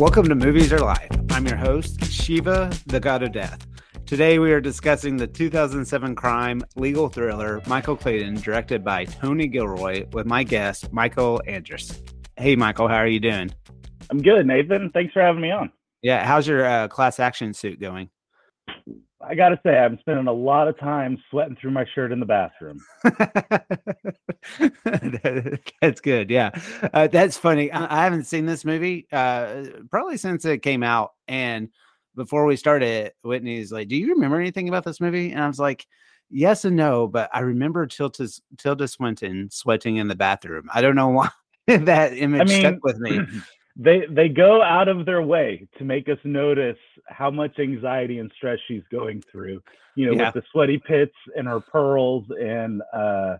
Welcome to Movies Are Life. I'm your host, Shiva, the God of Death. Today we are discussing the 2007 crime legal thriller Michael Clayton, directed by Tony Gilroy, with my guest, Michael Andres. Hey, Michael, how are you doing? I'm good, Nathan. Thanks for having me on. Yeah, how's your uh, class action suit going? I got to say, I'm spending a lot of time sweating through my shirt in the bathroom. that's good. Yeah. Uh, that's funny. I, I, haven't seen this movie uh, probably since it came out. And before we started, Whitney's like, Do you remember anything about this movie? And I was like, Yes and no, but I remember Tilda, Tilda Swinton sweating in the bathroom. I don't know why that image I mean, stuck with me. they they go out of their way to make us notice how much anxiety and stress she's going through you know yeah. with the sweaty pits and her pearls and uh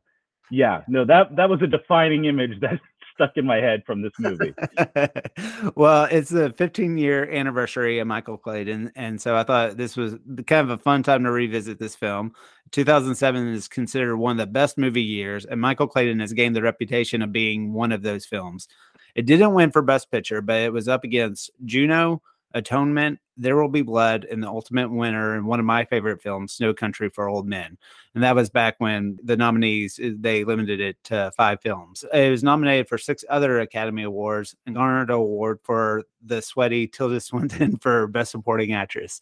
yeah no that that was a defining image that stuck in my head from this movie. Well it's the 15 year anniversary of michael clayton and so i thought this was kind of a fun time to revisit this film. 2007 is considered one of the best movie years and michael clayton has gained the reputation of being one of those films it didn't win for Best Picture, but it was up against Juno, Atonement, There Will Be Blood, and the ultimate winner and one of my favorite films, No Country for Old Men. And that was back when the nominees eh, they limited it to five films. It was nominated for six other Academy Awards and garnered an award for the sweaty Tilda Swinton for Best Supporting Actress.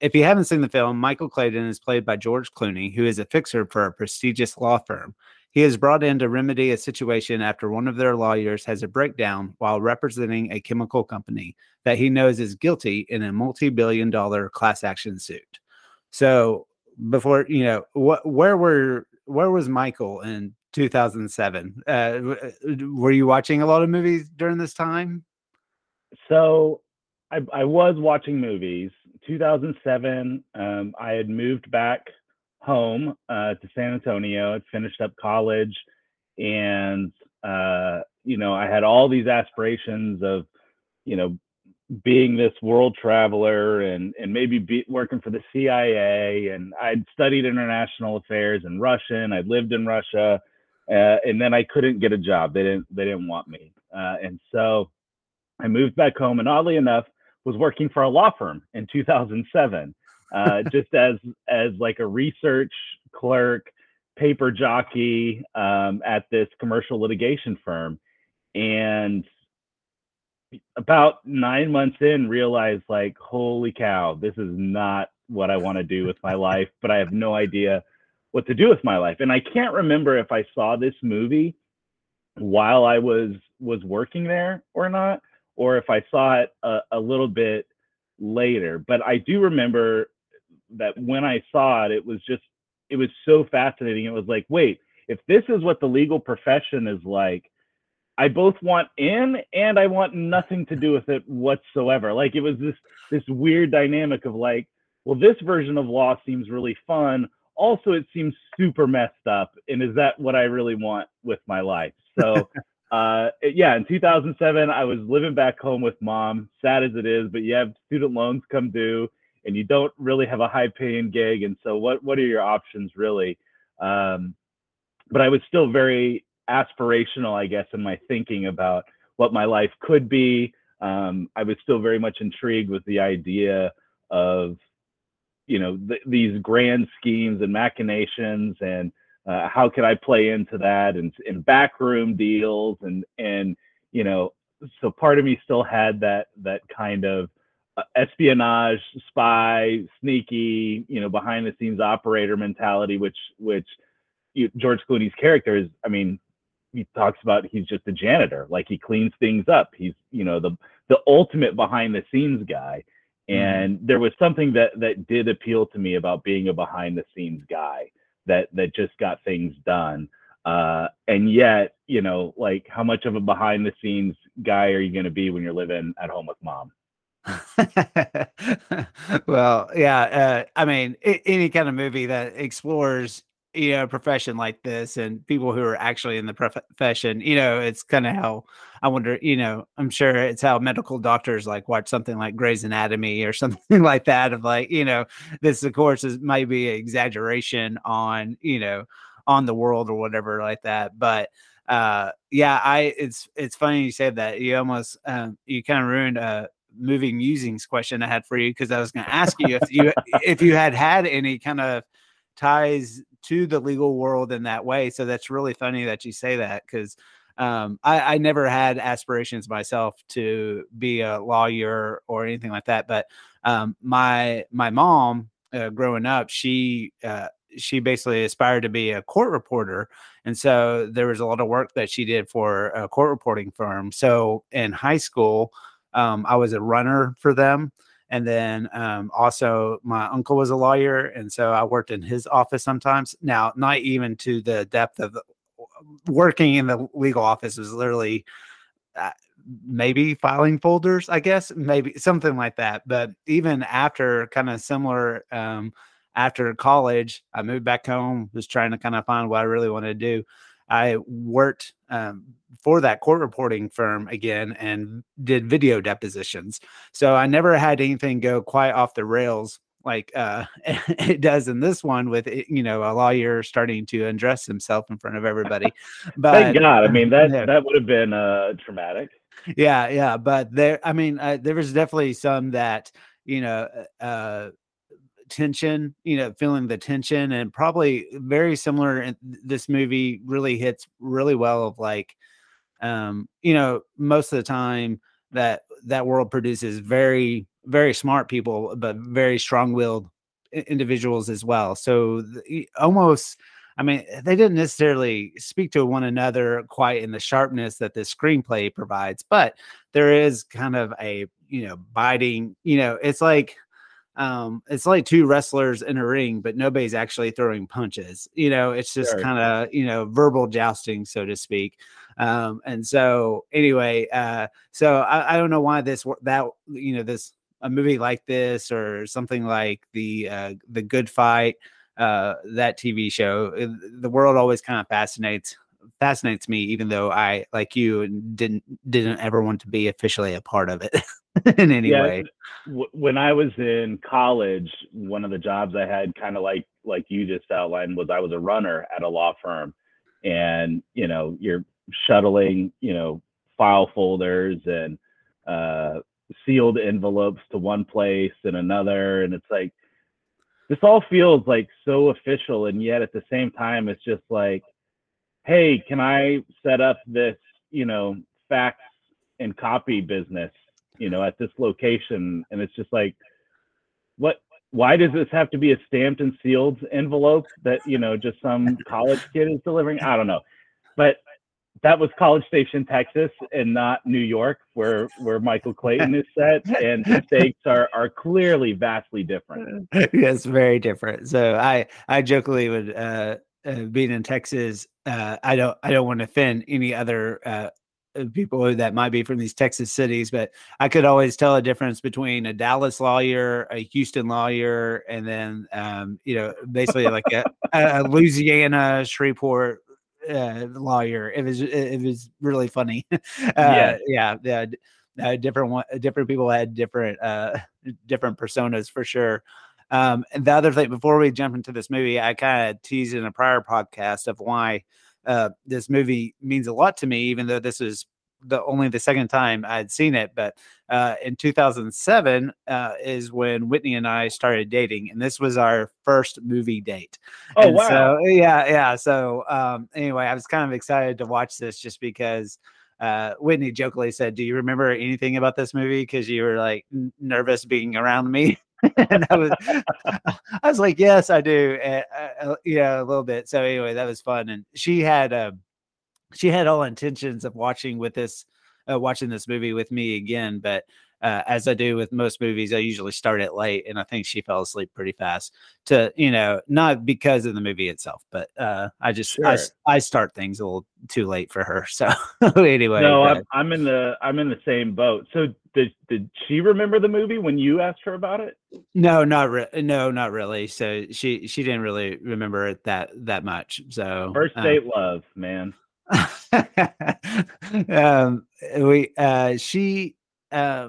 If you haven't seen the film, Michael Clayton is played by George Clooney, who is a fixer for a prestigious law firm. He is brought in to remedy a situation after one of their lawyers has a breakdown while representing a chemical company that he knows is guilty in a multi billion dollar class action suit. So, before, you know, what, where were, where was Michael in 2007? Uh, uh, were you watching a lot of movies during this time? So, I, I was watching movies. 2007, um, I had moved back home uh, to San Antonio. I'd finished up college, and uh, you know, I had all these aspirations of, you know, being this world traveler and and maybe be working for the CIA. And I'd studied international affairs and Russian. I'd lived in Russia, uh, and then I couldn't get a job. They didn't they didn't want me, uh, and so I moved back home. And oddly enough, was working for a law firm in 2007 uh, just as as like a research clerk, paper jockey um, at this commercial litigation firm, and about nine months in, realized like, holy cow, this is not what I want to do with my life, but I have no idea what to do with my life. And I can't remember if I saw this movie while I was was working there or not, or if I saw it a, a little bit later. But I do remember that when I saw it, it was just it was so fascinating. It was like, wait, if this is what the legal profession is like, I both want in and I want nothing to do with it whatsoever. Like it was this this weird dynamic of like, well, this version of law seems really fun. Also, it seems super messed up. And is that what I really want with my life? So uh yeah, in 2007, I was living back home with mom, sad as it is, but you have student loans come due and you don't really have a high paying gig and so what what are your options really? Um, but i was still very aspirational i guess in my thinking about what my life could be. Um, i was still very much intrigued with the idea of you know th- these grand schemes and machinations and uh, how could i play into that and in backroom deals and and you know so part of me still had that that kind of espionage, spy, sneaky, you know, behind the scenes operator mentality, which which you, George Clooney's character is. I mean, he talks about he's just a janitor, like he cleans things up. He's you know the the ultimate behind the scenes guy. Mm-hmm. And mm-hmm. there was something that that did appeal to me about being a behind the scenes guy that that just got things done. Uh, and yet, you know, like how much of a behind the scenes guy are you going to be when you're living at home with mom? well, yeah. Uh, I mean, I- any kind of movie that explores, you know, a profession like this and people who are actually in the profession, you know, it's kind of how I wonder, you know, I'm sure it's how medical doctors like watch something like Grey's Anatomy or something like that of like, you know, this of course is maybe exaggeration on, you know, on the world or whatever like that. But uh yeah, I it's it's funny you said that. You almost um you kind of ruined uh movie musings question I had for you because I was going to ask you if you if you had had any kind of ties to the legal world in that way. So that's really funny that you say that because um, I, I, never had aspirations myself to be a lawyer or anything like that. But um, my my mom, uh, growing up, she uh, she basically aspired to be a court reporter, and so there was a lot of work that she did for a court reporting firm. So in high school, um, I was a runner for them. And then um, also, my uncle was a lawyer, and so I worked in his office sometimes. Now, not even to the depth of working in the legal office was literally uh, maybe filing folders, I guess, maybe something like that. But even after kind of similar, um, after college, I moved back home, was trying to kind of find what I really wanted to do. I worked um, for that court reporting firm again and did video depositions. So I never had anything go quite off the rails like uh, it does in this one with eh, you know a lawyer starting to undress himself in front of everybody. But thank God, I mean that that would have been uh, traumatic. Yeah, yeah, but there, I mean, uh, there was definitely some that you know uh, tension, you know, feeling the tension, and probably very similar. This movie really hits really well of like, um, you know, most of the time that that world produces very very smart people, but very strong willed individuals as well. So almost, I mean, they didn't necessarily speak to one another quite in the sharpness that the screenplay provides, but there is kind of a, you know, biting, you know, it's like, um, it's like two wrestlers in a ring, but nobody's actually throwing punches. You know, it's just sure. kind of, you know, verbal jousting, so to speak. Um, and so anyway, uh, so I, I don't know why this that you know this a movie like this or something like the uh, the Good Fight, uh, that TV show, uh, the world always kind of fascinates fascinates me, even though I, like you, didn't didn't ever want to be officially a part of it in any yeah, way. W- when I was in college, one of the jobs I had, kind of like like you just outlined, was I was a runner at a law firm, and you know you're shuttling, you know, file folders and uh, sealed envelopes to one place and another and it's like this all feels like so official and yet at the same time it's just like hey can i set up this you know fax and copy business you know at this location and it's just like what why does this have to be a stamped and sealed envelope that you know just some college kid is delivering i don't know but that was College Station, Texas, and not New York, where where Michael Clayton is set, and the stakes are are clearly vastly different. yes, very different. So I I jokingly would uh, uh being in Texas, uh, I don't I don't want to offend any other uh, uh, people that might be from these Texas cities, but I could always tell a difference between a Dallas lawyer, a Houston lawyer, and then um, you know basically like a, a Louisiana Shreveport uh, lawyer. It was it was really funny. uh, yeah, yeah, yeah. Uh, different one, different people had different uh, different personas for sure. Um, and the other thing, before we jump into this movie, I kind of teased in a prior podcast of why uh, this movie means a lot to me, even though this is the only the second time I'd seen it, but uh, in 2007 uh, is when Whitney and I started dating, and this was our first movie date. Oh and wow! So, yeah, yeah. So um, anyway, I was kind of excited to watch this just because uh, Whitney jokingly said, "Do you remember anything about this movie?" Because you were like n- nervous being around me. and I was, I was like, "Yes, I do." Uh, uh, yeah, a little bit. So anyway, that was fun, and she had. um, she had all intentions of watching with this uh, watching this movie with me again but uh, as I do with most movies, I usually start it late, and I think she fell asleep pretty fast. To you know, not because of the movie itself, but uh, I just sure. I, I start things a little too late for her. So anyway, no, I'm, I'm, in the I'm in the same boat. So did did she remember the movie when you asked her about it? No, not re- no, not really. So she she didn't really remember it that that much. So first um date um, love, man. um, we uh, she uh,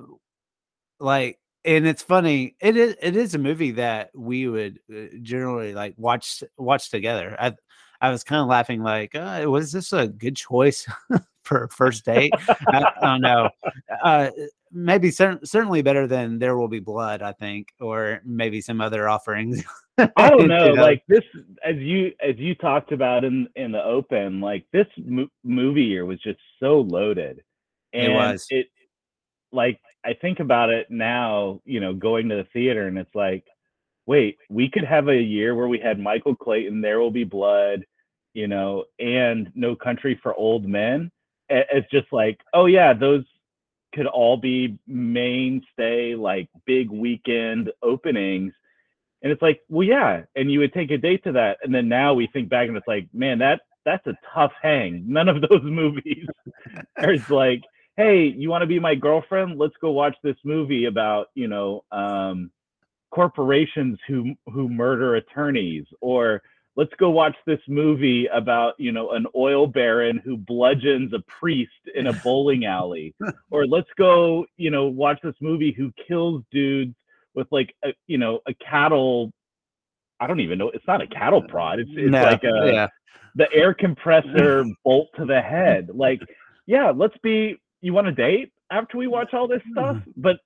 like, and it's funny. It is it is a movie that we would uh, generally like watch watch together. I I was kind of laughing, like, uh, was this a good choice for first date? I, I, don't know. Uh, maybe cer- certainly better than There Will Be Blood, I think, or maybe some other offerings. I don't know, like this, as you as you talked about in in the open, like this mo- movie year was just so loaded, and It was. it like I think about it now, you know, going to the theater, and it's like, wait, we could have a year where we had Michael Clayton, There Will Be Blood, you know, and No Country for Old Men. It's just like, oh yeah, those could all be mainstay like big weekend openings. And it's like, well, yeah, and you would take a date to that, and then now we think back and it's like, man, that that's a tough hang. None of those movies are like, hey, you want to be my girlfriend? Let's go watch this movie about you know um, corporations who who murder attorneys, or let's go watch this movie about you know an oil baron who bludgeons a priest in a bowling alley, or let's go you know watch this movie who kills dudes with like a you know a cattle. I don't even know. It's not a cattle prod. It's it's No, like a yeah. the air compressor bolt to the head. Like, yeah, let's be. You want to date after we watch all this stuff? Mm-hmm. But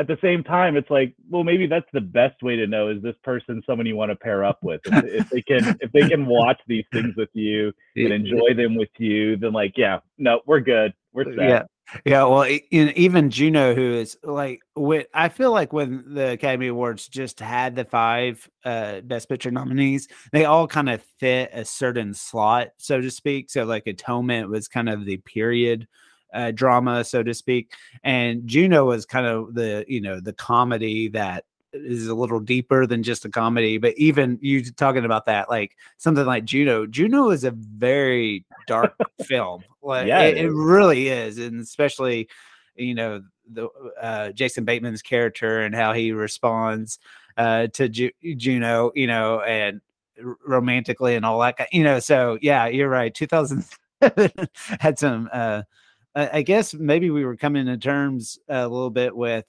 at the same time, it's like, well, maybe that's the best way to know is this person someone you want to pair up with. If, if they can, if they can watch these things with you and enjoy them with you, then like, yeah, no, we're good. We're set. Yeah. Yeah, well, even Juno, who is like, with, I feel like when the Academy Awards just had the five uh, Best Picture nominees, they all kind of fit a certain slot, so to speak. So, like, Atonement was kind of the period uh, drama, so to speak, and Juno was kind of the you know the comedy that is a little deeper than just a comedy. But even you talking about that, like something like Juno, Juno is a very dark film. Like Yeah, it, it really is, and especially you know the uh, Jason Bateman's character and how he responds uh, to Ju- Juno, you know, and r- romantically and all that. You know, so yeah, you're right. 2000 had some. Uh, I guess maybe we were coming to terms a little bit with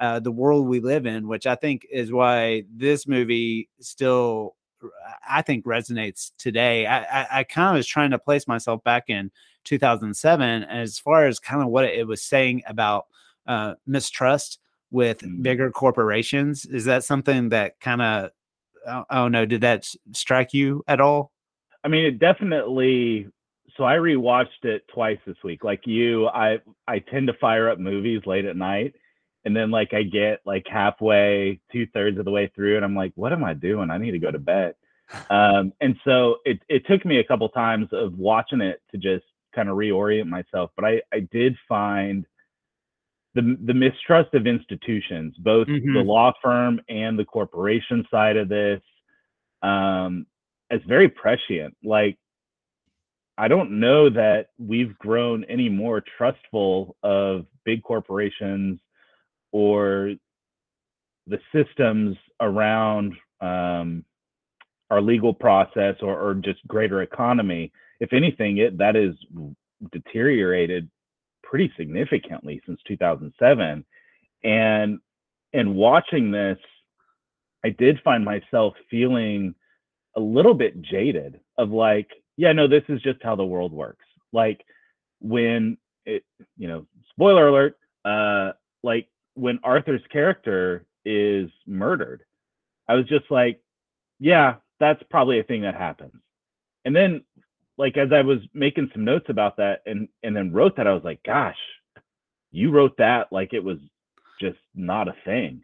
uh, the world we live in, which I think is why this movie still, I think, resonates today. I, I, I kind of was trying to place myself back in 2007 as far as kind of what it was saying about uh, mistrust with Mhm. bigger corporations. Is that something that kind of, I don't know, did that strike you at all? I mean, it definitely. So I rewatched it twice this week. Like you, I I tend to fire up movies late at night, and then like I get like halfway, two thirds of the way through, and I'm like, what am I doing? I need to go to bed. Um, and so it it took me a couple times of watching it to just kind of reorient myself. But I I did find the the mistrust of institutions, both the Mhm. law firm and the corporation side of this, um, as very prescient. Like I don't know that we've grown any more trustful of big corporations or the systems around um, our legal process or, or just greater economy. If anything, it that is deteriorated pretty significantly since 2007. And and watching this, I did find myself feeling a little bit jaded of like, yeah, no, this is just how the world works. Like when it, you know, spoiler alert, uh, like when Arthur's character is murdered, I was just like, yeah, that's probably a thing that happens. And then like as I was making some notes about that and and then wrote that, I was like, gosh, you wrote that like it was just not a thing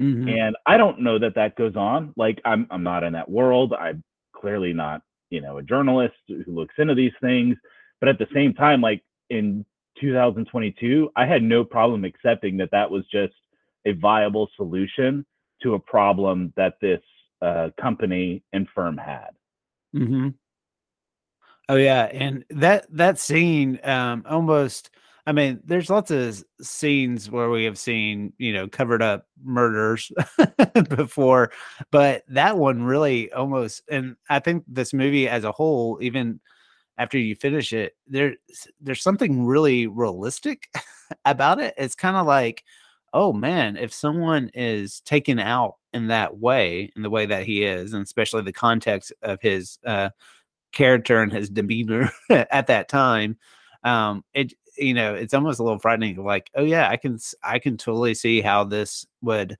Mhm. and I don't know that that goes on. Like I'm I'm not in that world. I'm clearly not you know a journalist who looks into these things. But at the same time, like in 2022, I had no problem accepting that that was just a viable solution to a problem that this uh, company and firm had. mm-hmm. Oh yeah, and that that scene um almost I mean, there's lots of scenes where we have seen, you know, covered up murders before, but that one really almost and I think this movie as a whole even after you finish it, there's there's something really realistic about it. It's kind of like, oh man, if someone is taken out in that way, in the way that he is, and especially the context of his uh character and his demeanor at that time um, it you know it's almost a little frightening. Like, oh yeah, I can I can totally see how this would.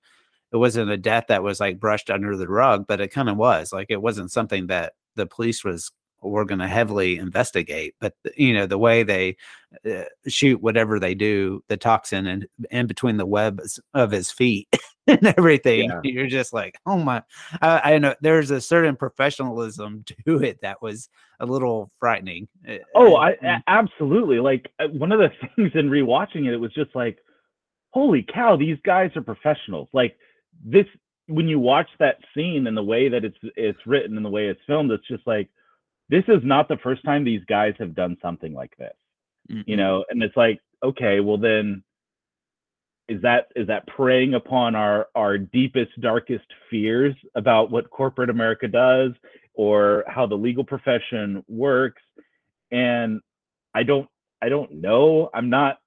It wasn't a death that was like brushed under the rug, but it kind of was. Like it wasn't something that the police was we're going to heavily investigate. But you know the way they uh, shoot whatever they do, the toxin and in between the webs of his feet and everything, yeah. you're just like, oh my! I, I, know there's a certain professionalism to it that was a little frightening. Uh, oh, I mm. absolutely like uh, one of the things in rewatching it. It was just like, holy cow, these guys are professionals. Like this when you watch that scene and the way that it's it's written and the way it's filmed, it's just like this is not the first time these guys have done something like this mm-hmm. you know? And it's like okay well then is that is that preying upon our our deepest darkest fears about what corporate america does or how the legal profession works? And i don't i don't know. I'm not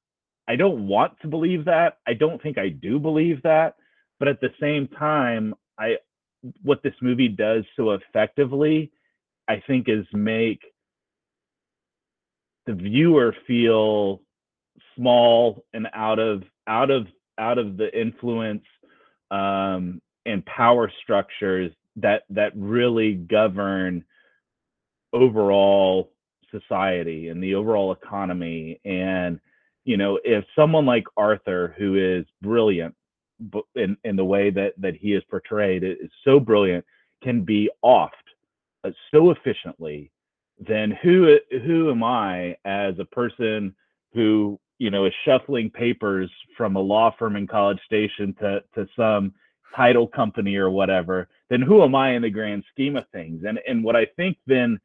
i don't want to believe that. I don't think i do believe that. But at the same time i what this movie does so effectively I think is make the viewer feel small and out of out of out of the influence um, and power structures that that really govern overall society and the overall economy. And you know if someone like arthur who is brilliant in, in the way that that he is portrayed is so brilliant can be off Uh, so efficiently, then who who am I as a person who you know is shuffling papers from a law firm in College Station to to some title company or whatever? Then who am I in the grand scheme of things? And and what I think then,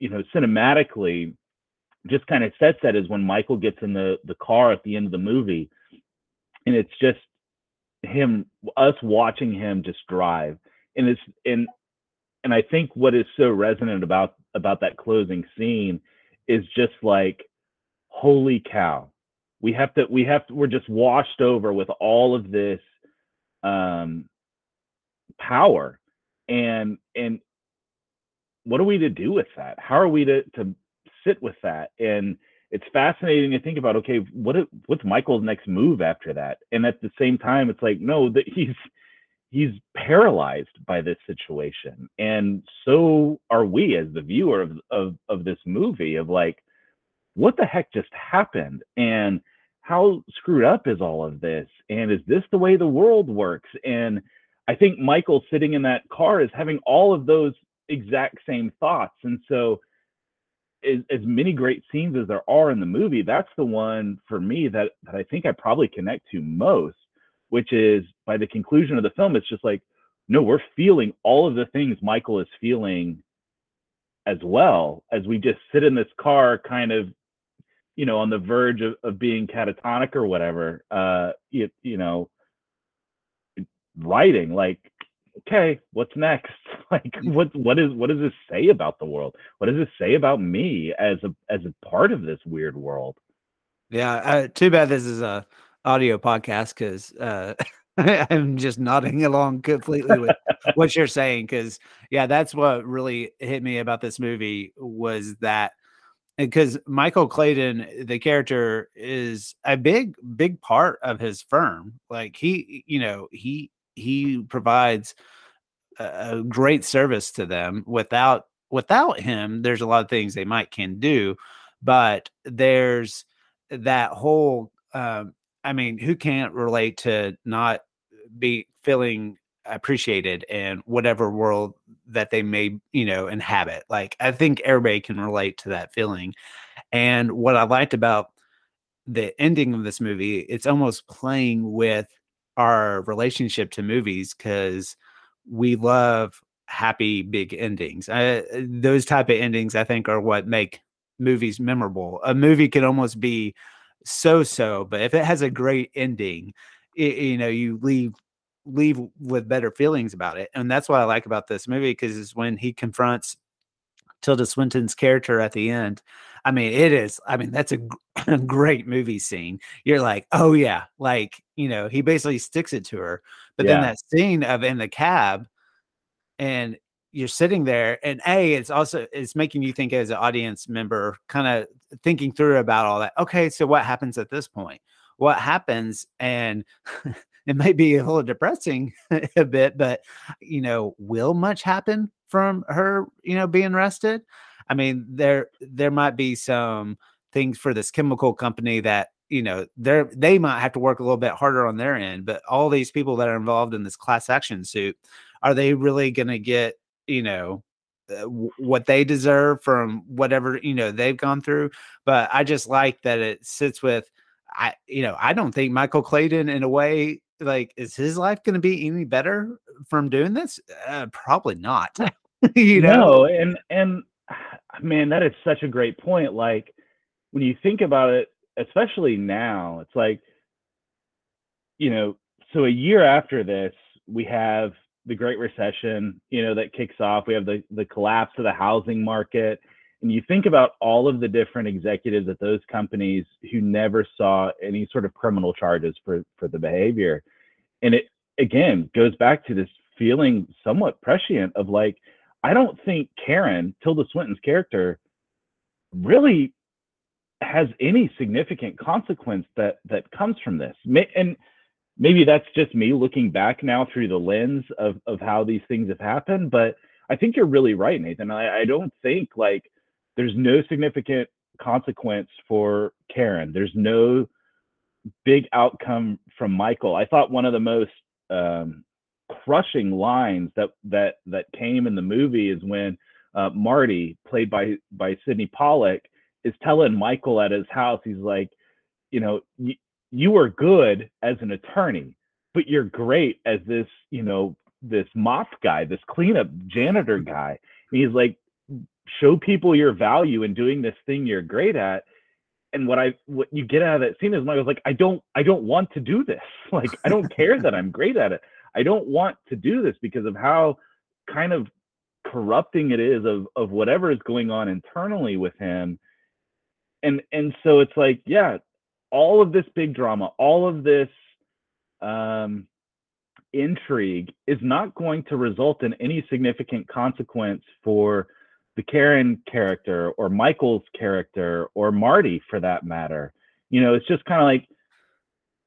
you know, cinematically, just kind of sets that is when Michael gets in the the car at the end of the movie, and it's just him us watching him just drive and it's and and I think what is so resonant about about that closing scene is just like, holy cow, we have to we have to we're just washed over with all of this um, power, and and what are we to do with that? How are we to to sit with that? And it's fascinating to think about. Okay, what what's Michael's next move after that? And at the same time, it's like no, that he's he's paralyzed by this situation and so are we as the viewer of, of of this movie of like what the heck just happened and how screwed up is all of this and is this the way the world works and i think michael sitting in that car is having all of those exact same thoughts and so as, as many great scenes as there are in the movie that's the one for me that, that i think i probably connect to most which is by the conclusion of the film, it's just like, no, we're feeling all of the things Michael is feeling as well as we just sit in this car kind of you know on the verge of, of being catatonic or whatever uh you, you know writing like okay what's next? Like what what is what does this say about the world? What does this say about me as a as a part of this weird world? Yeah uh, too bad this is a audio podcast because uh, I'm just nodding along completely with what you're saying. Because yeah, that's what really hit me about this movie was that because Michael Clayton, the character, is a big, big part of his firm. Like he, you know, he he provides a, a great service to them. Without without him, there's a lot of things they might can do, but there's that whole um, I mean, who can't relate to not be feeling appreciated in whatever world that they may, you know, inhabit? Like, I think everybody can relate to that feeling. And what I liked about the ending of this movie, it's almost playing with our relationship to movies because we love happy big endings. Uh, those type of endings, I think, are what make movies memorable. A movie can almost be so so, but if it has a great ending, it, you know, you leave leave with better feelings about it. And that's what I like about this movie because it's when he confronts Tilda Swinton's character at the end. I mean, it is. I mean, that's a, a, great movie scene. You're like, oh yeah, like you know, he basically sticks it to her. But yeah. then that scene of in the cab, and you're sitting there and a it's also it's making you think as an audience member kind of thinking through about all that okay so what happens at this point? What happens? And it might be a little depressing a bit but you know will much happen from her you know being arrested? I mean there there might be some things for this chemical company that you know they're they might have to work a little bit harder on their end but all these people that are involved in this class action suit are they really going to get you know uh, what they deserve from whatever you know they've gone through but i just like that it sits with i you know i don't think michael clayton in a way like is his life going to be any better from doing this? Uh, probably not you know? No, and and man that is such a great point like when you think about it especially now, it's like, you know, so a year after this, we have the Great Recession, you know, that kicks off. We have the the collapse of the housing market. And you think about all of the different executives at those companies who never saw any sort of criminal charges for for the behavior. And it again goes back to this feeling somewhat prescient of like, I don't think Karen, Tilda Swinton's character, really has any significant consequence that that comes from this and maybe that's just me looking back now through the lens of of how these things have happened but i think you're really right nathan. I, I don't think like there's no significant consequence for karen. There's no big outcome from michael. I thought one of the most um, crushing lines that that that came in the movie is when uh, marty played by by sydney pollack is telling Michael at his house, he's like, you know, you are good as an attorney, but you're great as this, you know, this mop guy, this cleanup janitor mm-hmm. guy. And he's like, show people your value in doing this thing you're great at. And what I what you get out of that scene is Michael's like, I don't I don't want to do this. Like I don't care that I'm great at it. I don't want to do this because of how kind of corrupting it is of of whatever is going on internally with him and and so it's like yeah all of this big drama all of this um intrigue is not going to result in any significant consequence for the Karen character or Michael's character or Marty for that matter. You know, it's just kind of like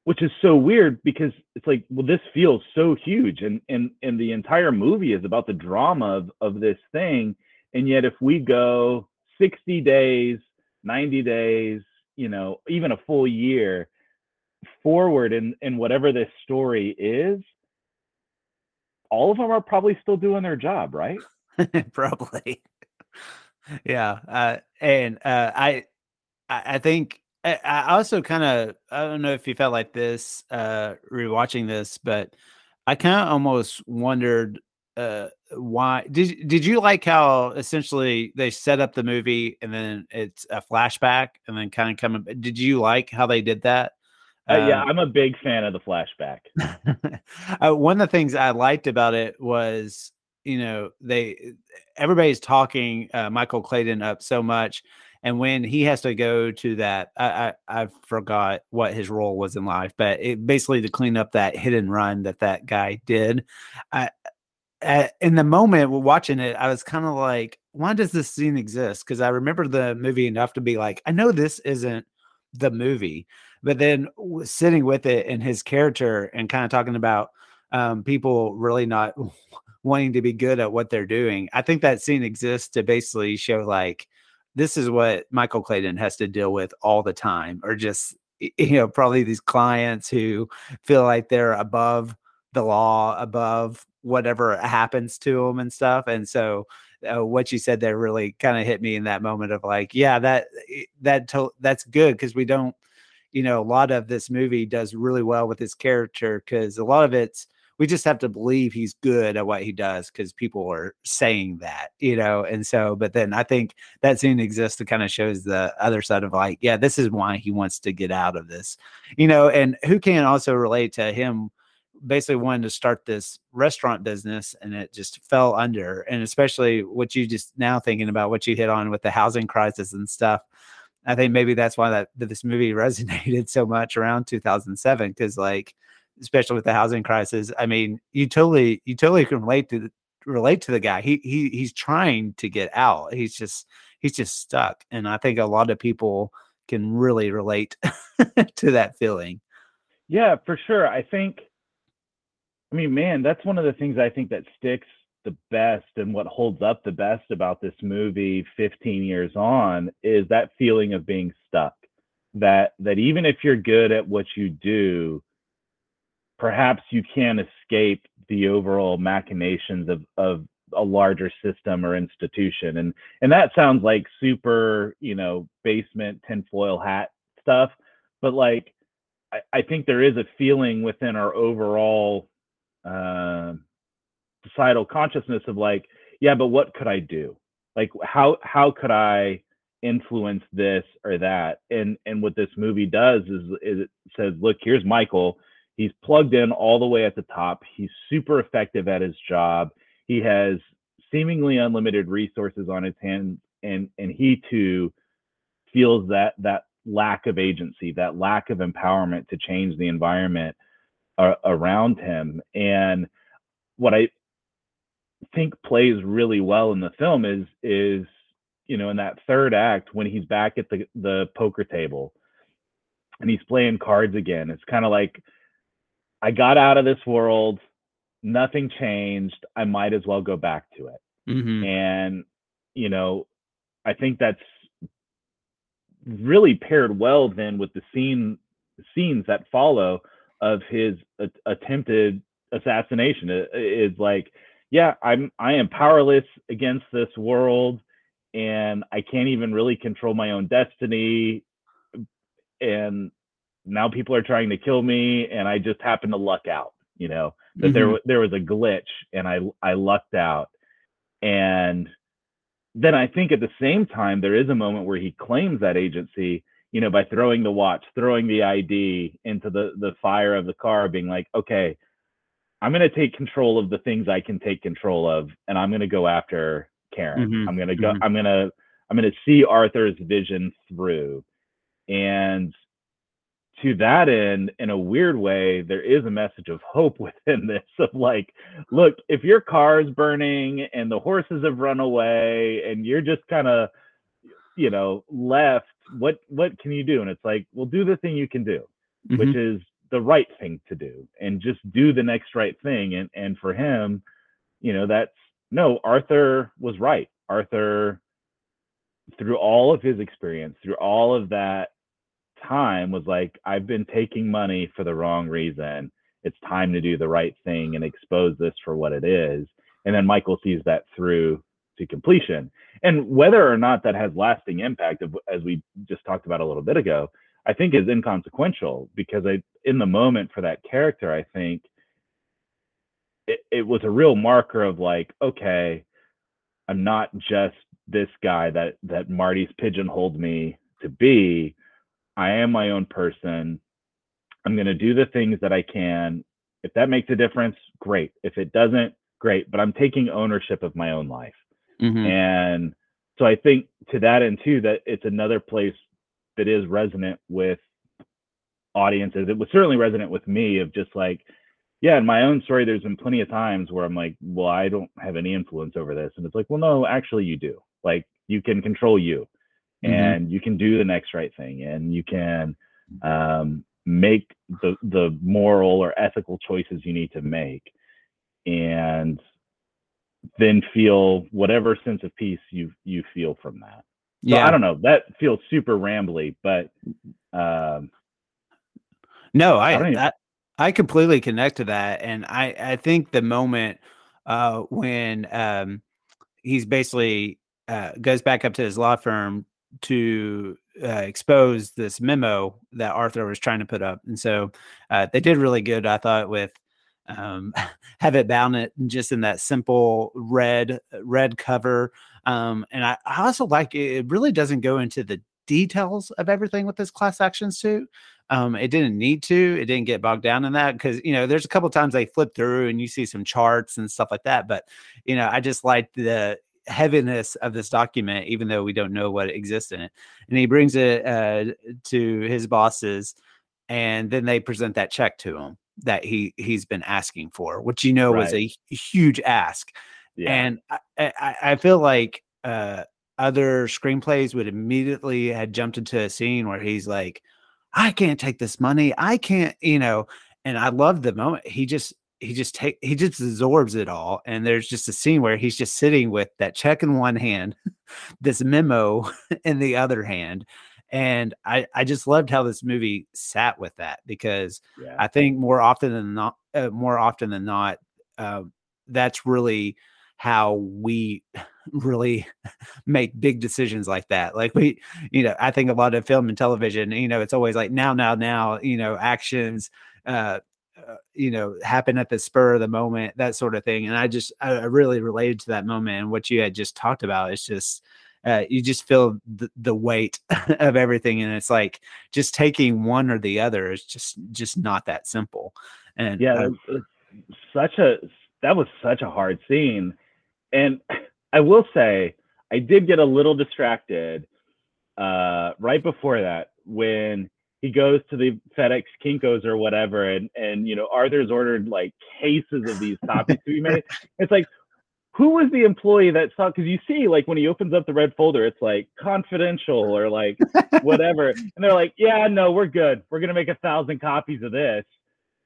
which is so weird because it's like, well, this feels so huge and and and the entire movie is about the drama of, of this thing. And yet if we go 60 days 90 days, you know, even a full year forward in, in whatever this story is, all of them are probably still doing their job, right? probably. yeah. Uh, and uh, I, I think I also kind of I don't know if you felt like this uh rewatching this, but I kind of almost wondered uh, why did did you like how essentially they set up the movie and then it's a flashback and then kind of come did you like how they did that? Uh, yeah um, i'm a big fan of the flashback. Uh, one of the things i liked about it was you know they everybody's talking uh, michael clayton up so much and when he has to go to that I, I, I forgot what his role was in life but it basically to clean up that hit and run that that guy did i at, in the moment watching it, I was kind of like, why does this scene exist? Because I remember the movie enough to be like, I know this isn't the movie, but then sitting with it and his character and kind of talking about um, people really not wanting to be good at what they're doing. I think that scene exists to basically show like this is what Michael Clayton has to deal with all the time, or just you know probably these clients who feel like they're above the law, above whatever happens to them and stuff. And so uh, what you said there really kind of hit me in that moment of like, yeah, that eh, that to- that's good because we don't, you know, a lot of this movie does really well with his character because a lot of it's we just have to believe he's good at what he does because people are saying that, you know. And so, but then I think that scene exists to kind of shows the other side of like, yeah, this is why he wants to get out of this, you know. And who can also relate to him basically wanted to start this restaurant business and it just fell under and especially what you just now thinking about what you hit on with the housing crisis and stuff i think maybe that's why that, that this movie resonated so much around 2007 because like especially with the housing crisis i mean you totally you totally can relate to relate to the guy. He he he's trying to get out. He's just he's just stuck. And I think a lot of people can really relate to that feeling. Yeah, for sure. I think I mean, man, that's one of the things I think that sticks the best and what holds up the best about this movie 15 years on is that feeling of being stuck. That that even if you're good at what you do, perhaps you can't escape the overall machinations of of a larger system or institution and and that sounds like super you know basement tinfoil hat stuff but like I, I think there is a feeling within our overall uh, societal consciousness of like yeah but what could i do like how how could i influence this or that and and what this movie does is, is it says look here's michael He's plugged in all the way at the top. He's super effective at his job. He has seemingly unlimited resources on his hands, and and he too feels that that lack of agency, that lack of empowerment to change the environment uh, around him. And what I think plays really well in the film is is you know in that third act when he's back at the the poker table and he's playing cards again. It's kind of like I got out of this world. Nothing changed. I might as well go back to it. Mm-hmm. And, you know, I think that's really paired well then with the scene scenes that follow of his a- attempted assassination. It is like, yeah, I'm I am powerless against this world and I can't even really control my own destiny. And now people are trying to kill me and i just happen to luck out you know that mm-hmm. there there was a glitch and i i lucked out and then i think at the same time there is a moment where he claims that agency you know by throwing the watch throwing the id into the the fire of the car being like okay i'm going to take control of the things i can take control of and i'm going to go after karen mm-hmm. i'm going to go mm-hmm. i'm going to i'm going to see arthur's vision through and to that end, in a weird way, there is a message of hope within this of like, look, if your car is burning and the horses have run away and you're just kind of, you know, left, what what can you do? And it's like, well, do the thing you can do, mm-hmm. which is the right thing to do, and just do the next right thing. And and for him, you know, that's no, Arthur was right. Arthur, through all of his experience, through all of that time was like, I've been taking money for the wrong reason. It's time to do the right thing and expose this for what it is. And then Michael sees that through to completion. And whether or not that has lasting impact, as we just talked about a little bit ago, I think is inconsequential because I, in the moment for that character, I think it, it was a real marker of like, okay, I'm not just this guy that that Marty's pigeonholed me to be. I am my own person. I'm going to do the things that I can. If that makes a difference, great. If it doesn't, great. But I'm taking ownership of my own life. Mm-hmm. And so I think to that end too, that it's another place that is resonant with audiences. It was certainly resonant with me of just like, yeah, in my own story, there's been plenty of times where I'm like, well, I don't have any influence over this. And it's like, well, no, actually you do. Like you can control you mm-hmm. and you can do the next right thing and you can um, make the the moral or ethical choices you need to make and then feel whatever sense of peace you you feel from that so yeah i don't know that feels super rambly but um no i I, I, I completely connect to that and i i think the moment uh when um he's basically uh, goes back up to his law firm to uh, expose this memo that Arthur was trying to put up. And so uh, they did really good, I thought, with um, have it bound it just in that simple red red cover. Um, and I, I also like it, it really doesn't go into the details of everything with this class action suit. Um, it didn't need to. It didn't get bogged down in that because you know there's a couple times they flip through and you see some charts and stuff like that. But you know, I just like the heaviness of this document, even though we don't know what exists in it. And he brings it uh, to his bosses, and then they present that check to him that he he's been asking for, which you know right. was a huge ask. Yeah. And I, I, I feel like uh, other screenplays would immediately had jumped into a scene where he's like, I can't take this money. I can't, you know. And I love the moment he just he just take he just absorbs it all. And there's just a scene where he's just sitting with that check in one hand, this memo in the other hand. And I, I just loved how this movie sat with that because yeah. I think more often than not, uh, more often than not, uh, that's really how we really make big decisions like that. Like we, you know, I think a lot of film and television, you know, it's always like now, now, now, you know, actions, uh, uh, you know, happen at the spur of the moment, that sort of thing. And I just, I, I really related to that moment and what you had just talked about. It's just, uh, you just feel the, the weight of everything, and it's like just taking one or the other is just just not that simple. And yeah, uh, such a that was such a hard scene and I will say, I did get a little distracted uh, right before that when he goes to the FedEx Kinkos or whatever, and and you know Arthur's ordered like cases of these copies to be made. It's like, who was the employee that saw? Because you see, like when he opens up the red folder, it's like confidential or like whatever, and they're like, yeah, no, we're good. We're gonna make a thousand copies of this.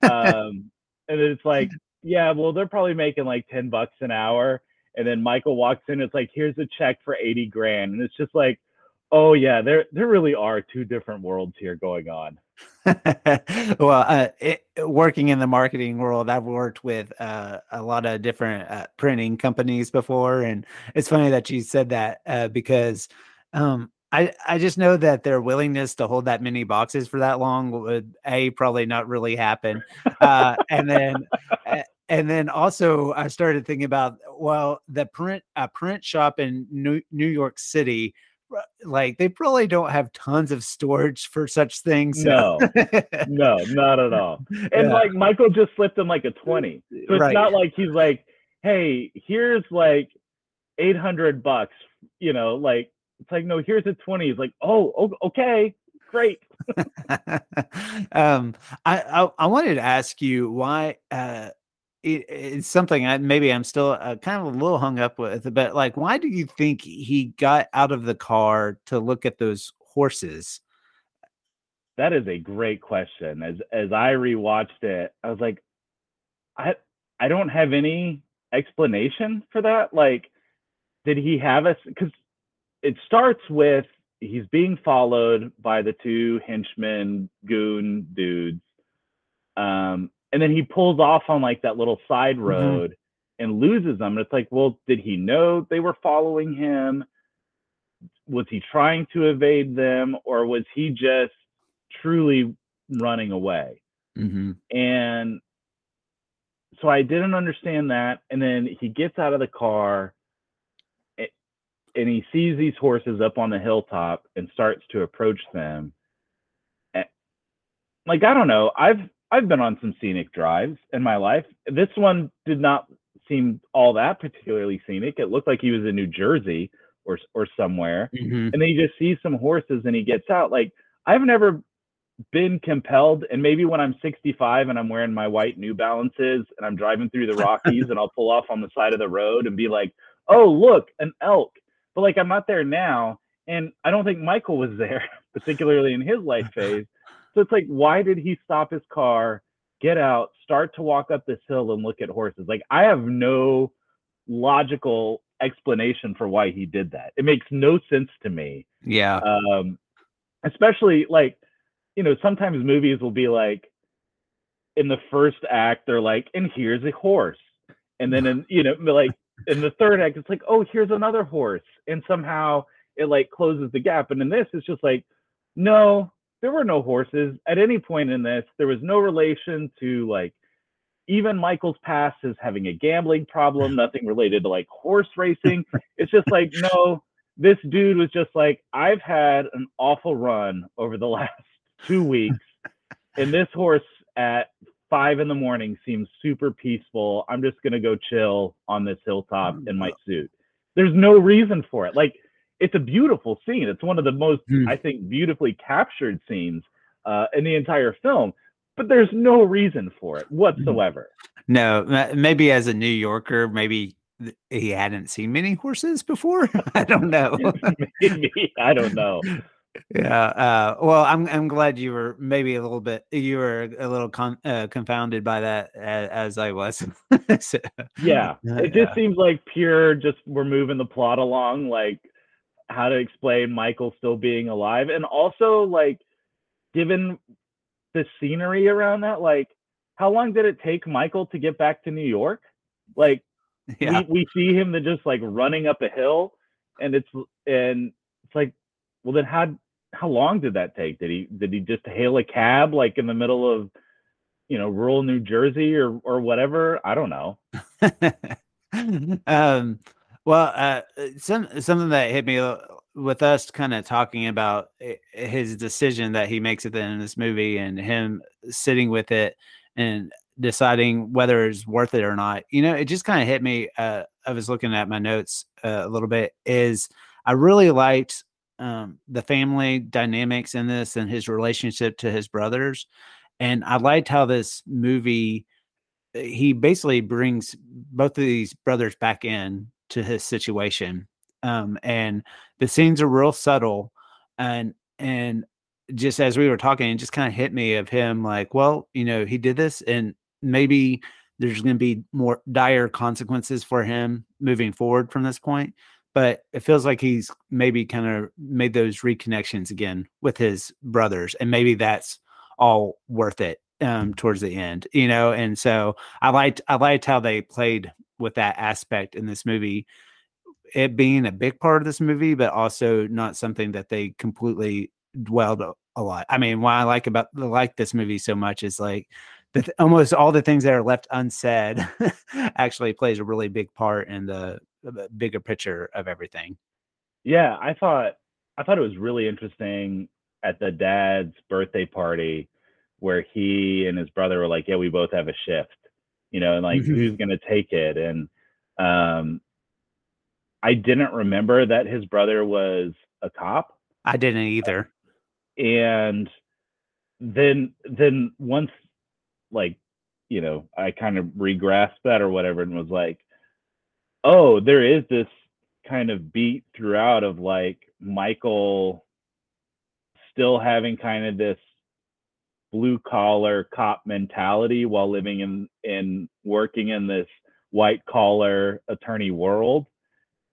Um, and it's like, yeah, well, they're probably making like ten bucks an hour and then Michael walks in. It's like, here's a check for 80 grand. And it's just like, oh yeah, there there really are two different worlds here going on. well, uh, it, working in the marketing world, I've worked with uh, a lot of different uh, printing companies before, and it's funny that you said that uh, because um, I I just know that their willingness to hold that many boxes for that long would a probably not really happen, uh, and then and then also I started thinking about well the print a print shop in New, New York City like they probably don't have tons of storage for such things. No, no, not at all. And yeah. like Michael just slipped him like a 20. So it's right. not like he's like, hey, here's like 800 bucks, you know, like it's like, no, here's a 20. He's like, oh, okay, great. um, I, I, I wanted to ask you why uh it, it's something I maybe I'm still uh, kind of a little hung up with, but like, why do you think he got out of the car to look at those horses? That is a great question. As as I rewatched it, I was like, I I don't have any explanation for that. Like, did he have us? Because it starts with he's being followed by the two henchmen goon dudes um and then he pulls off on like that little side mm-hmm. road mm-hmm. and loses them. And it's like, well, did he know they were following him? Was he trying to evade them, or was he just truly running away? Mm-hmm. And so I didn't understand that. And then he gets out of the car and he sees these horses up on the hilltop and starts to approach them. Like, I don't know. I've I've been on some scenic drives in my life. This one did not seem all that particularly scenic. It looked like he was in New Jersey or or somewhere, mm-hmm. and then he just sees some horses and he gets out. Like I've never been compelled, and maybe when I'm 65 and I'm wearing my white New Balances and I'm driving through the Rockies and I'll pull off on the side of the road and be like, "Oh, look, an elk!" But like I'm not there now, and I don't think Michael was there, particularly in his life phase. So it's like, why did he stop his car, get out, start to walk up this hill and look at horses? Like, I have no logical explanation for why he did that. It makes no sense to me. Yeah. Um, especially like, you know, sometimes movies will be like, in the first act, they're like, and here's a horse. And then in, you know, like in the third act, it's like, oh, here's another horse. And somehow it like closes the gap. And in this, it's just like, no, there were no horses at any point in this. There was no relation to like even Michael's past as having a gambling problem, nothing related to like horse racing. It's just like, no, this dude was just like, I've had an awful run over the last two weeks, and this horse at five in the morning seems super peaceful. I'm just gonna go chill on this hilltop mm, in my suit. There's no reason for it. Like it's a beautiful scene. It's one of the most, mm. I think, beautifully captured scenes uh, in the entire film. But there's no reason for it whatsoever. No, maybe as a New Yorker, maybe he hadn't seen many horses before. I don't know. maybe I don't know. Yeah. Uh, well, I'm I'm glad you were maybe a little bit you were a little con- uh, confounded by that as, as I was. so, yeah, it just yeah. seems like pure. Just we're moving the plot along, like how to explain Michael still being alive, and also like given the scenery around that, like how long did it take Michael to get back to New York? Like yeah. we, we see him that just like running up a hill, and it's and it's like, well then how how long did that take? Did he did he just hail a cab like in the middle of you know rural New Jersey or or whatever? I don't know. um, well, uh, some something that hit me uh, with us kind of talking about eh, his decision that he makes at the end of this movie and him sitting with it and deciding whether it's worth it or not. You know, it just kind of hit me. Uh, I was looking at my notes uh, a little bit. Is I really liked um, the family dynamics in this and his relationship to his brothers. And I liked how this movie eh, he basically brings both of these brothers back in to his situation. Um, and the scenes are real subtle and and just as we were talking, it just kind of hit me of him like, well, you know, he did this and maybe there's going to be more dire consequences for him moving forward from this point but it feels like he's maybe kind of made those reconnections again with his brothers and maybe that's all worth it um towards the end you know and so i liked i liked how they played with that aspect in this movie it being a big part of this movie but also not something that they completely dwelled a, lot i mean what i like about like this movie so much is like the, almost all the things that are left unsaid actually plays a really big part in the the bigger picture of everything. Yeah, I thought I thought it was really interesting at the dad's birthday party where he and his brother were like, "Yeah, we both have a shift," you know, and like mm-hmm. who's gonna take it? And um, I didn't remember that his brother was a cop. I didn't either. And then then once like you know I kind of regrasped that or whatever and was like, oh, there is this kind of beat throughout of like Michael still having kind of this blue collar cop mentality while living in in working in this white collar attorney world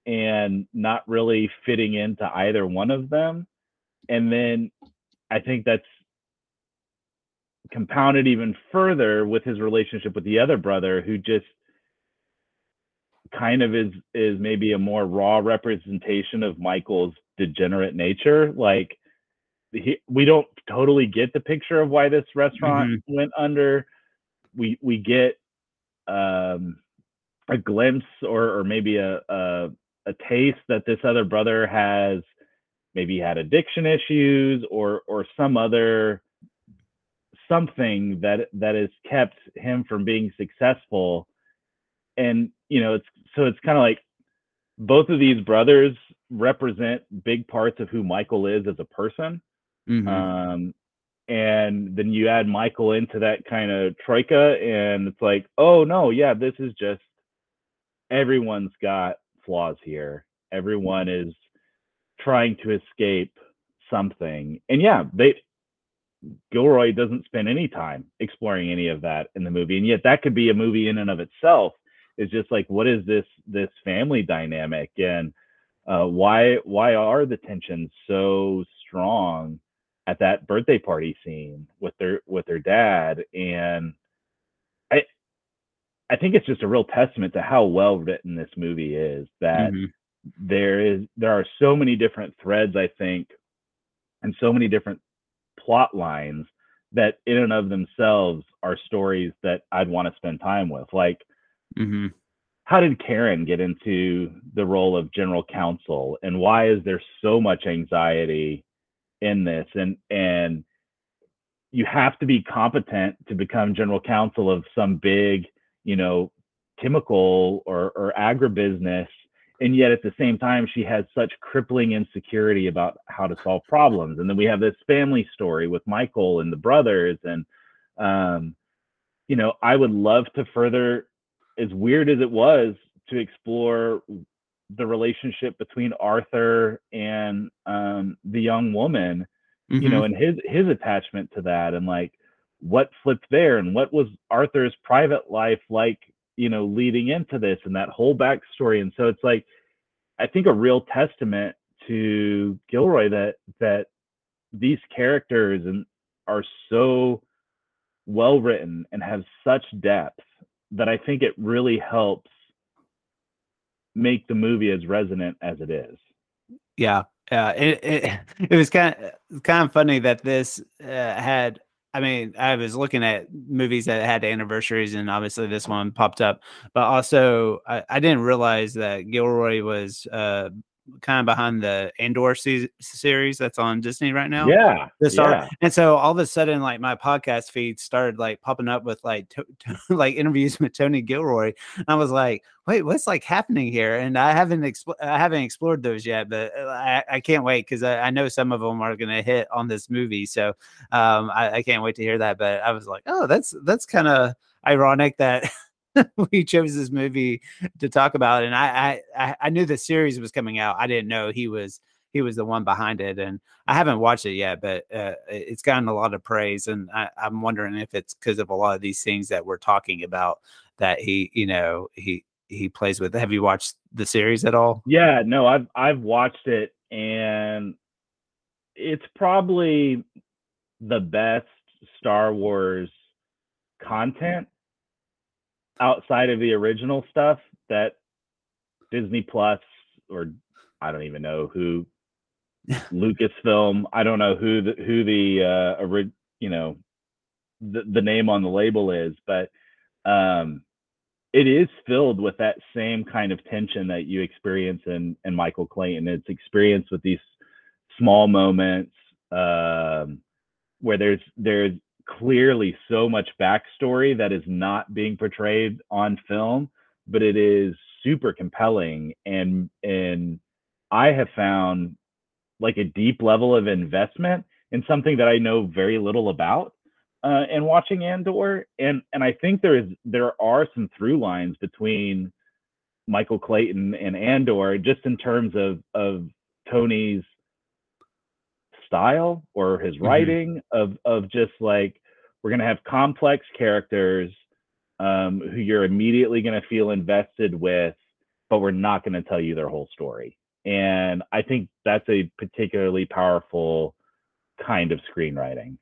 and not really fitting into either one of them and then i think that's compounded even further with his relationship with the other brother who just kind of is is maybe a more raw representation of Michael's degenerate nature. Like he, we don't totally get the picture of why this restaurant mm-hmm. went under. We we get um, a glimpse or or maybe a, a a taste that this other brother has maybe had addiction issues or or some other something that that has kept him from being successful and you know it's so it's kind of like both of these brothers represent big parts of who Michael is as a person. Mm-hmm. Um, and then you add Michael into that kind of troika, and it's like, oh no, yeah, this is just everyone's got flaws here. Everyone is trying to escape something, and yeah, they Gilroy doesn't spend any time exploring any of that in the movie, and yet that could be a movie in and of itself is just like what is this this family dynamic and uh, why why are the tensions so strong at that birthday party scene with their with their dad and i i think it's just a real testament to how well written this movie is that mm-hmm. there is there are so many different threads i think and so many different plot lines that in and of themselves are stories that i'd want to spend time with like Mm-hmm. How did Karen get into the role of general counsel, and why is there so much anxiety in this? And and you have to be competent to become general counsel of some big, you know, chemical or, or agribusiness and yet at the same time she has such crippling insecurity about how to solve problems and then we have this family story with michael and the brothers and um, you know i would love to further as weird as it was to explore the relationship between Arthur and um, the young woman, mm-hmm. you know, and his his attachment to that, and like what flipped there, and what was Arthur's private life like, you know, leading into this, and that whole backstory. And so it's like, I think a real testament to Gilroy that that these characters and are so well written and have such depth that I think it really helps make the movie as resonant as it is. Yeah, yeah. It it, it was kind of kind of funny that this uh, had. I mean, I was looking at movies that had anniversaries, and obviously this one popped up. But also, I, I didn't realize that Gilroy was uh, kind of behind the Andor se- series that's on Disney right now. Yeah, this yeah. and so all of a sudden, like my podcast feed started like popping up with like to, to, like interviews with Tony Gilroy. And I was like, wait, what's like happening here? And I haven't expl- I haven't explored those yet, but uh, I, I can't wait because I, I, know some of them are going to hit on this movie. So um, I, I can't wait to hear that. But I was like, oh, that's that's kind of ironic that. we chose this movie to talk about, and I, I I knew the series was coming out. I didn't know he was he was the one behind it, and I haven't watched it yet, but uh, it's gotten a lot of praise, and I, I'm wondering if it's because of a lot of these things that we're talking about that he you know he he plays with. Have you watched the series at all? Yeah, no, I've I've watched it, and it's probably the best Star Wars content outside of the original stuff that Disney Plus or I don't even know who Lucasfilm. I don't know who the who the uh, you know the the name on the label is, but um, it is filled with that same kind of tension that you experience in in Michael Clayton. It's experienced with these small moments um, where there's there's clearly so much backstory that is not being portrayed on film, but it is super compelling and and I have found like a deep level of investment in something that I know very little about uh, and watching Andor and and I think there is there are some through lines between Michael Clayton and Andor just in terms of of Tony's style or his mm-hmm. writing of of just like we're going to have complex characters um, who you're immediately going to feel invested with, but we're not going to tell you their whole story. And I think that's a particularly powerful kind of screenwriting.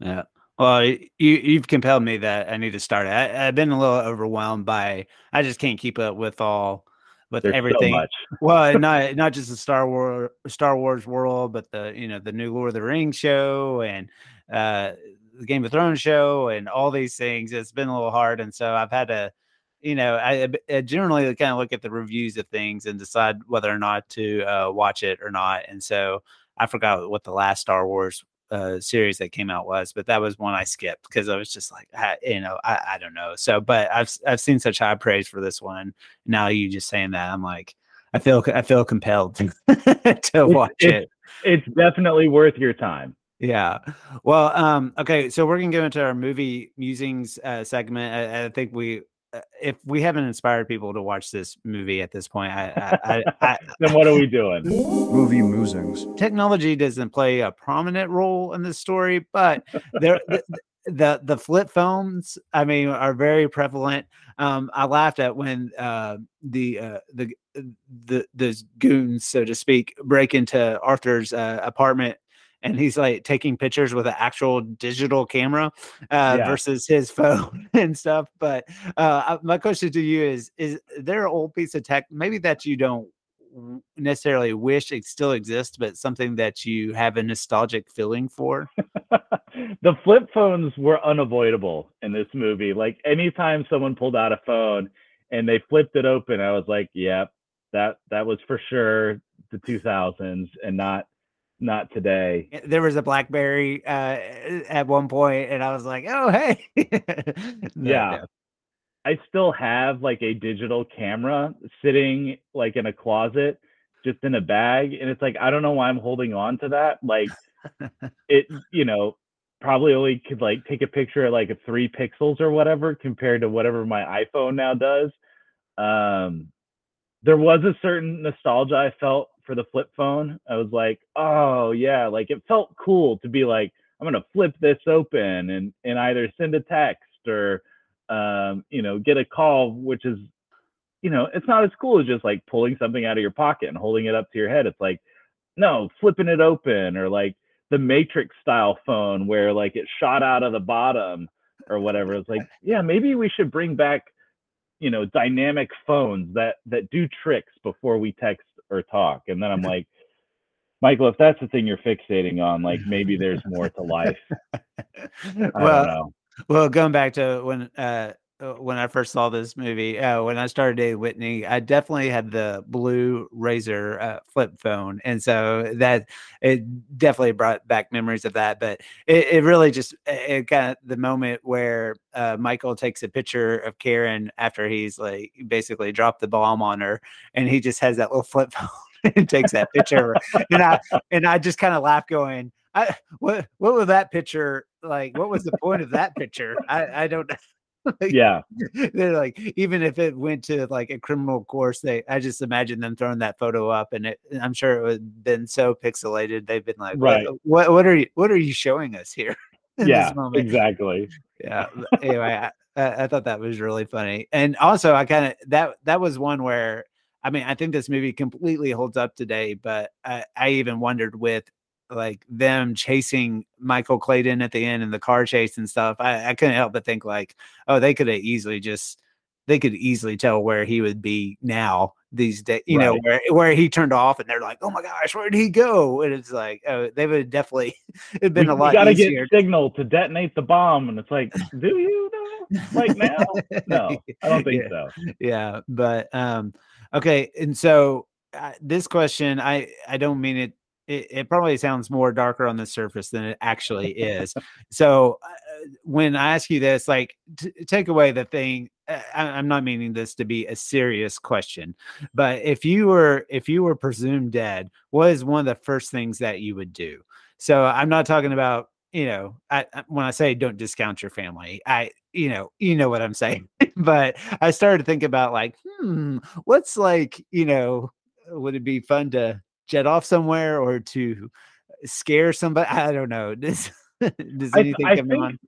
Yeah. Well, you you've compelled me that I need to start. I, have been a little overwhelmed by. I just can't keep up with all with There's everything. So well, not not just the Star Wars Star Wars world, but the you know the new Lord of the Rings show and uh the Game of Thrones show and all these things. It's been a little hard, and so I've had to, you know, I, I generally kind of look at the reviews of things and decide whether or not to uh, watch it or not. And so I forgot what the last Star Wars uh, series that came out was, but that was one I skipped because I was just like, I, you know, I, I don't know. So, but I've I've seen such high praise for this one. Now you just saying that, I'm like, I feel I feel compelled to, watch it's, it. It's definitely worth your time. Yeah. Well, um, okay, so we're gonna go into our movie musings uh, segment. I, I think we, uh, if we haven't inspired people to watch this movie at this point, I, I, I then what are we doing? Movie musings. Technology doesn't play a prominent role in this story, but there. the, the the flip phones, I mean, are very prevalent. Um, I laughed at when uh, the uh, the the the goons, so to speak, break into Arthur's uh, apartment and he's like taking pictures with an actual digital camera uh, yeah. versus his phone and stuff. But uh, my question to you is: Is there an old piece of tech, maybe that you don't necessarily wish it still exists, but something that you have a nostalgic feeling for? the flip phones were unavoidable in this movie. Like anytime someone pulled out a phone and they flipped it open, I was like, "Yep, that that was for sure the 2000s and not not today. Eh, there was a BlackBerry uh, at one point, and I was like, "Oh, hey." yeah. I still have like a digital camera sitting like in a closet, just in a bag, and it's like I don't know why I'm holding on to that. Like it, you know, probably only could like take a picture at like a three pixels or whatever compared to whatever my iPhone now does. Um, there was a certain nostalgia I felt for the flip phone. I was like, oh yeah, like it felt cool to be like, I'm gonna flip this open and and either send a text or um, you know, get a call, which is, you know, it's not as cool as just like pulling something out of your pocket and holding it up to your head. It's like, no, flipping it open or like the Matrix style phone where like it shot out of the bottom or whatever. It's like, yeah, maybe we should bring back, you know, dynamic phones that that do tricks before we text or talk. And then I'm like, Michael, if that's the thing you're fixating on, like maybe there's more to life. well, well, going back to when uh, uh, when I first saw this movie, uh, when I started dating Whitney, I definitely had the blue razor uh, flip phone, and so that it definitely brought back memories of that. But it, it really just it got the moment where uh, Michael takes a picture of Karen after he's like basically dropped the bomb on her, and he just has that little flip phone and takes that picture, and I and I just kind of laugh, going, "I what what was that picture like? What was the point of that picture? I I don't." like, yeah. they're like even if it went to like a criminal course they i just imagine them throwing that photo up and it, i'm sure it would have been so pixelated they've been like right. what, what, what are you what are you showing us here yeah exactly. Yeah anyway I, I thought that was really funny. And also i kind of that that was one where I mean, I think this movie completely holds up today, but I, I even wondered with like them chasing Michael Clayton at the end and the car chase and stuff, I, I couldn't help but think like, oh, they could have easily just they could easily tell where he would be now these days, you right. know, where where he turned off and they're like, oh my gosh, where did he go? And it's like, oh, they would definitely it'd been we, a lot. You gotta easier. get signal to detonate the bomb, and it's like, do you know? Like now? No, I don't think yeah. so. Yeah, but um, okay, and so uh, this question, I I don't mean it it, it, probably sounds more darker on the surface than it actually is. so uh, when I ask you this, like t- take away the thing, uh, I, not meaning this to be a serious question, but if you were if you were presumed dead, what is one of the first things that you would do? So I'm not talking about you know I, when I say don't discount your family, I you know you know what I'm saying, but I started to think about like hmm, what's like you know would it be fun to jet off somewhere or to scare somebody? I don't know. Does does anything I, I come think, on?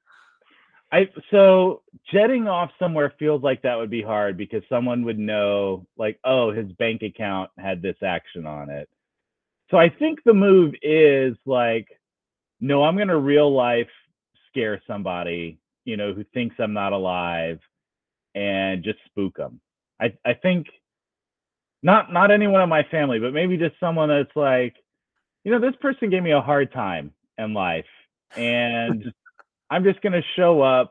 I so jetting off somewhere feels like that would be hard because someone would know, like, oh, his bank account had this action on it. So I think the move is like, no, I'm gonna real life scare somebody, you know, who thinks I'm not alive, and just spook them. I I think not not anyone in my family, but maybe just someone that's like, you know, this person gave me a hard time in life, and I'm just gonna show up,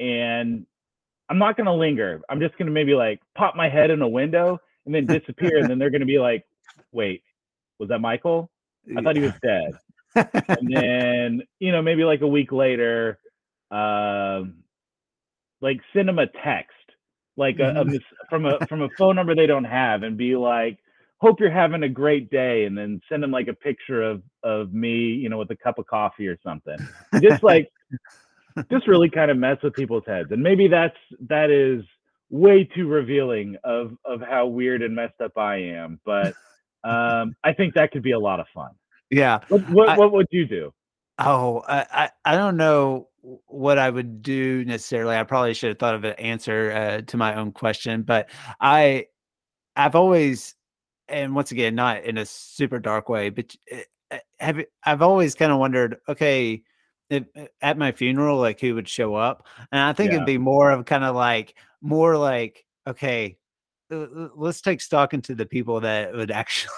and I'm not gonna linger. I'm just gonna maybe like pop my head in a window and then disappear, and then they're gonna be like, wait, was that Michael? I thought he was dead. and then you know maybe like a week later, um, like send him a text like a, a, mm-hmm. from a from a phone number they don't have and be like hope you're having a great day and then send them like a picture of of me you know with a cup of coffee or something. Just like just really kind of mess with people's heads and maybe that's that is way too revealing of of how weird and messed up i am but um i think that could be a lot of fun. Yeah. What what, I, what would you do oh I, I i don't know what I would do necessarily. I probably should have thought of an answer uh, to my own question, but I, I've always, and once again, not in a super dark way, but eh, eh, have I've always kind of wondered, okay, if, eh, at my funeral, like who would show up, and I think yeah. it'd be more of kind of like more like, okay, let's take stock into the people that would actually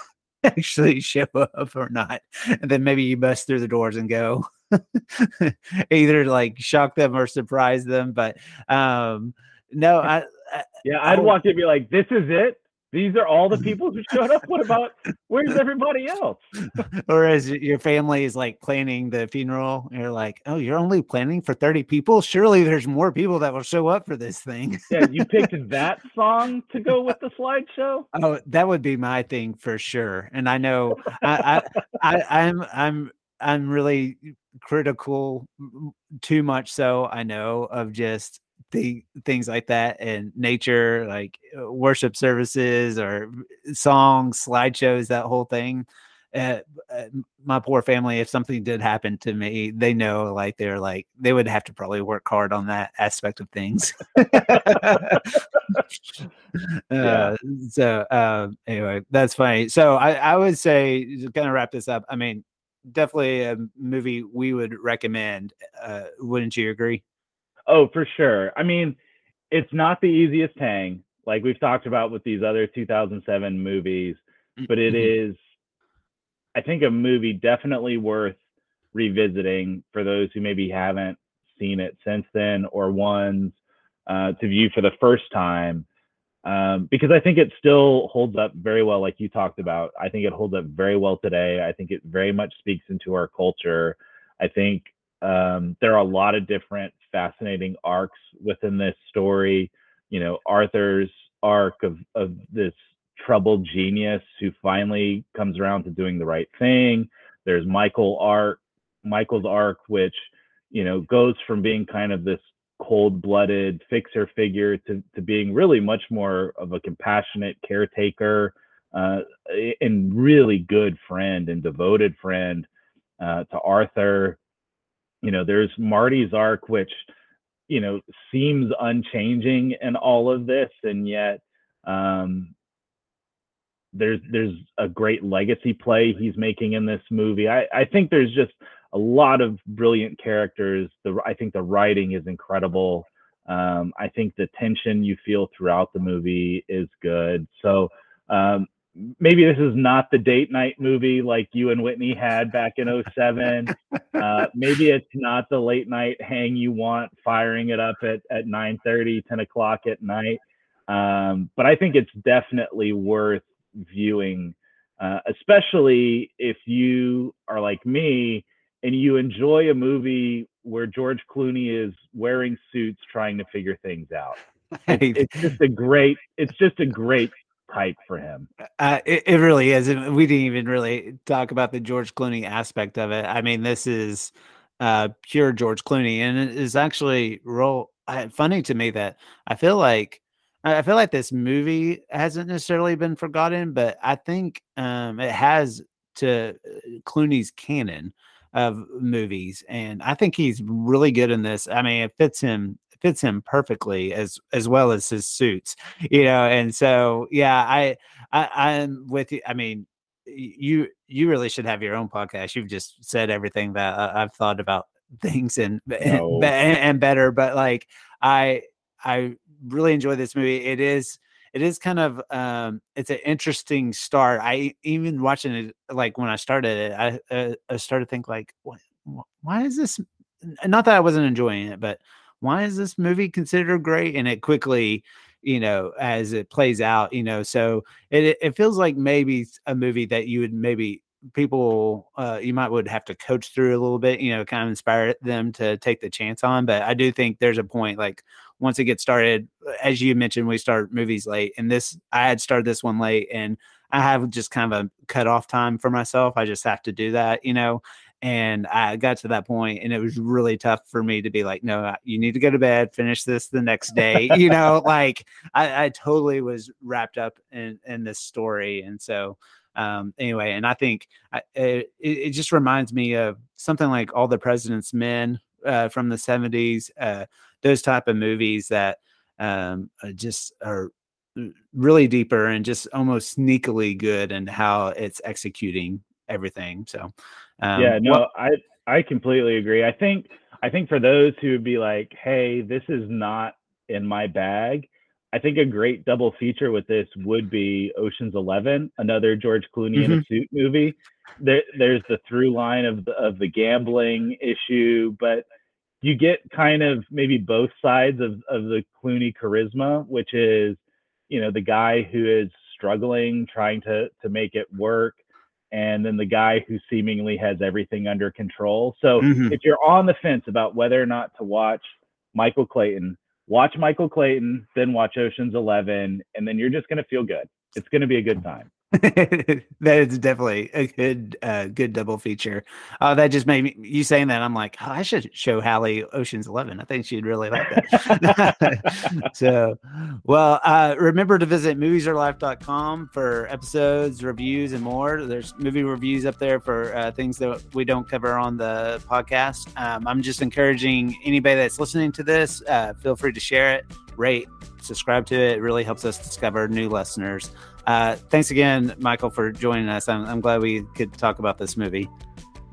actually show up or not, and then maybe you bust through the doors and go. either like shock them or surprise them. But um, no, I, I yeah, I'd I, walk in and be like, "This is it." These are all the people who showed up. What about where's everybody else? or as your family is like planning the funeral, you're like, oh, you're only planning for 30 people? Surely there's more people that will show up for this thing. yeah, you picked that song to go with the slideshow. Oh, that would be my thing for sure. And I know I, I, I I'm I'm I'm really critical too much so I know of just th- things like that and nature, like uh, worship services or songs, slideshows, that whole thing. Uh, my poor family, if something did happen to me, they know like they're like they would have to probably work hard on that aspect of things. uh, so uh, anyway, that's funny. So I, I would say to kind of wrap this up. I mean, definitely a movie we would recommend. Uh, wouldn't you agree? Oh, for sure. I mean, it's not the easiest hang, like we've talked about with these other 2007 movies, but it Mhm. is, I think, a movie definitely worth revisiting for those who maybe haven't seen it since then or ones uh, to view for the first time. Um, because I think it still holds up very well, like you talked about. I think it holds up very well today. I think it very much speaks into our culture. I think um, there are a lot of different fascinating arcs within this story. You know, Arthur's arc of of this troubled genius who finally comes around to doing the right thing. There's Michael arc, Michael's arc, which you know goes from being kind of this cold-blooded fixer figure to to being really much more of a compassionate caretaker uh, and really good friend and devoted friend uh, to Arthur you know there's marty's arc which you know seems unchanging in all of this and yet um there's there's a great legacy play he's making in this movie. I i think there's just a lot of brilliant characters. The i think the writing is incredible. Um i think the tension you feel throughout the movie is good. So um maybe this is not the date night movie like you and Whitney had back in 07. Uh, maybe it's not the late night hang you want, firing it up at, at 9 30, 10 o'clock at night. Um, but I think it's definitely worth viewing, uh, especially if you are like me and you enjoy a movie where George Clooney is wearing suits trying to figure things out. It's, it's just a great, it's just a great type for him. Uh, it, it really is. We didn't even really talk about the George Clooney aspect of it. I mean, this is uh, pure George Clooney, and it is actually real uh, funny to me that I feel like I feel like this movie hasn't necessarily been forgotten, but I think um, it has to uh, Clooney's canon of movies, and I think he's really good in this. I mean, it fits him fits him perfectly as as well as his suits you know and so yeah i i i'm with you i mean you you really should have your own podcast. You've just said everything that i've thought about things and, No. and and better but like i i really enjoy this movie. It is it is kind of um it's an interesting start. I even watching it like when i started it i uh, i started to think like what why is this not that i wasn't enjoying it but why is this movie considered great? And it quickly, you know, as it plays out, you know, so it it feels like maybe a movie that you would maybe people uh you might would have to coach through a little bit, you know, kind of inspire them to take the chance on. But I do think there's a point like once it gets started, as you mentioned, we start movies late, and this I had started this one late, and I have just kind of a cut off time for myself. I just have to do that, you know. And I got to that point, and it was really tough for me to be like, "No, you need to go to bed, finish this the next day." you know, like I, I totally was wrapped up in in this story, and so um, anyway, and I think I, it, it just reminds me of something like All the President's Men uh, from the '70s. Uh, those type of movies that um, uh, just are really deeper and just almost sneakily good and how it's executing everything. So, um, yeah, no, what- I I completely agree. I think I think for those who would be like, "Hey, this is not in my bag," I think a great double feature with this would be Ocean's Eleven, another George Clooney in a suit movie. There, there's the through line of the, of the gambling issue, but you get kind of maybe both sides of of the Clooney charisma, which is, you know, the guy who is struggling, trying to to make it work, and then the guy who seemingly has everything under control. So Mhm. if you're on the fence about whether or not to watch Michael Clayton, watch Michael Clayton, then watch Ocean's 11, and then you're just going to feel good. It's going to be a good time. that is definitely a good uh good double feature. Uh that just made me you saying that I'm like, oh, I should show Hallie Ocean's Eleven. I think she'd really like that. so well uh remember to visit moviesarelife.com for episodes, reviews, and more. There's movie reviews up there for uh, things that we don't cover on the podcast. Um, I'm just encouraging anybody that's listening to this, uh, feel free to share it, rate, subscribe to it. It really helps us discover new listeners. Uh, thanks again, Michael, for joining us. I'm, I'm, glad we could talk about this movie.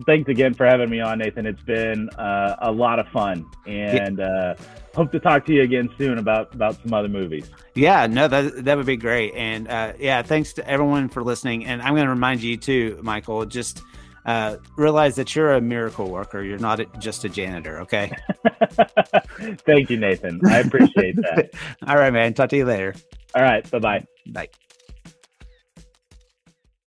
Thanks again for having me on, Nathan. It's been uh, a lot of fun, and yeah. uh, hope to talk to you again soon about about some other movies. Yeah, no, that that would be great. And uh, yeah, thanks to everyone for listening. And I'm going to remind you too, Michael, just uh, realize that you're a miracle worker. You're not just a janitor. Okay. Thank you, Nathan. I appreciate that. All right, man. Talk to you later. All right. Bye-bye. Bye.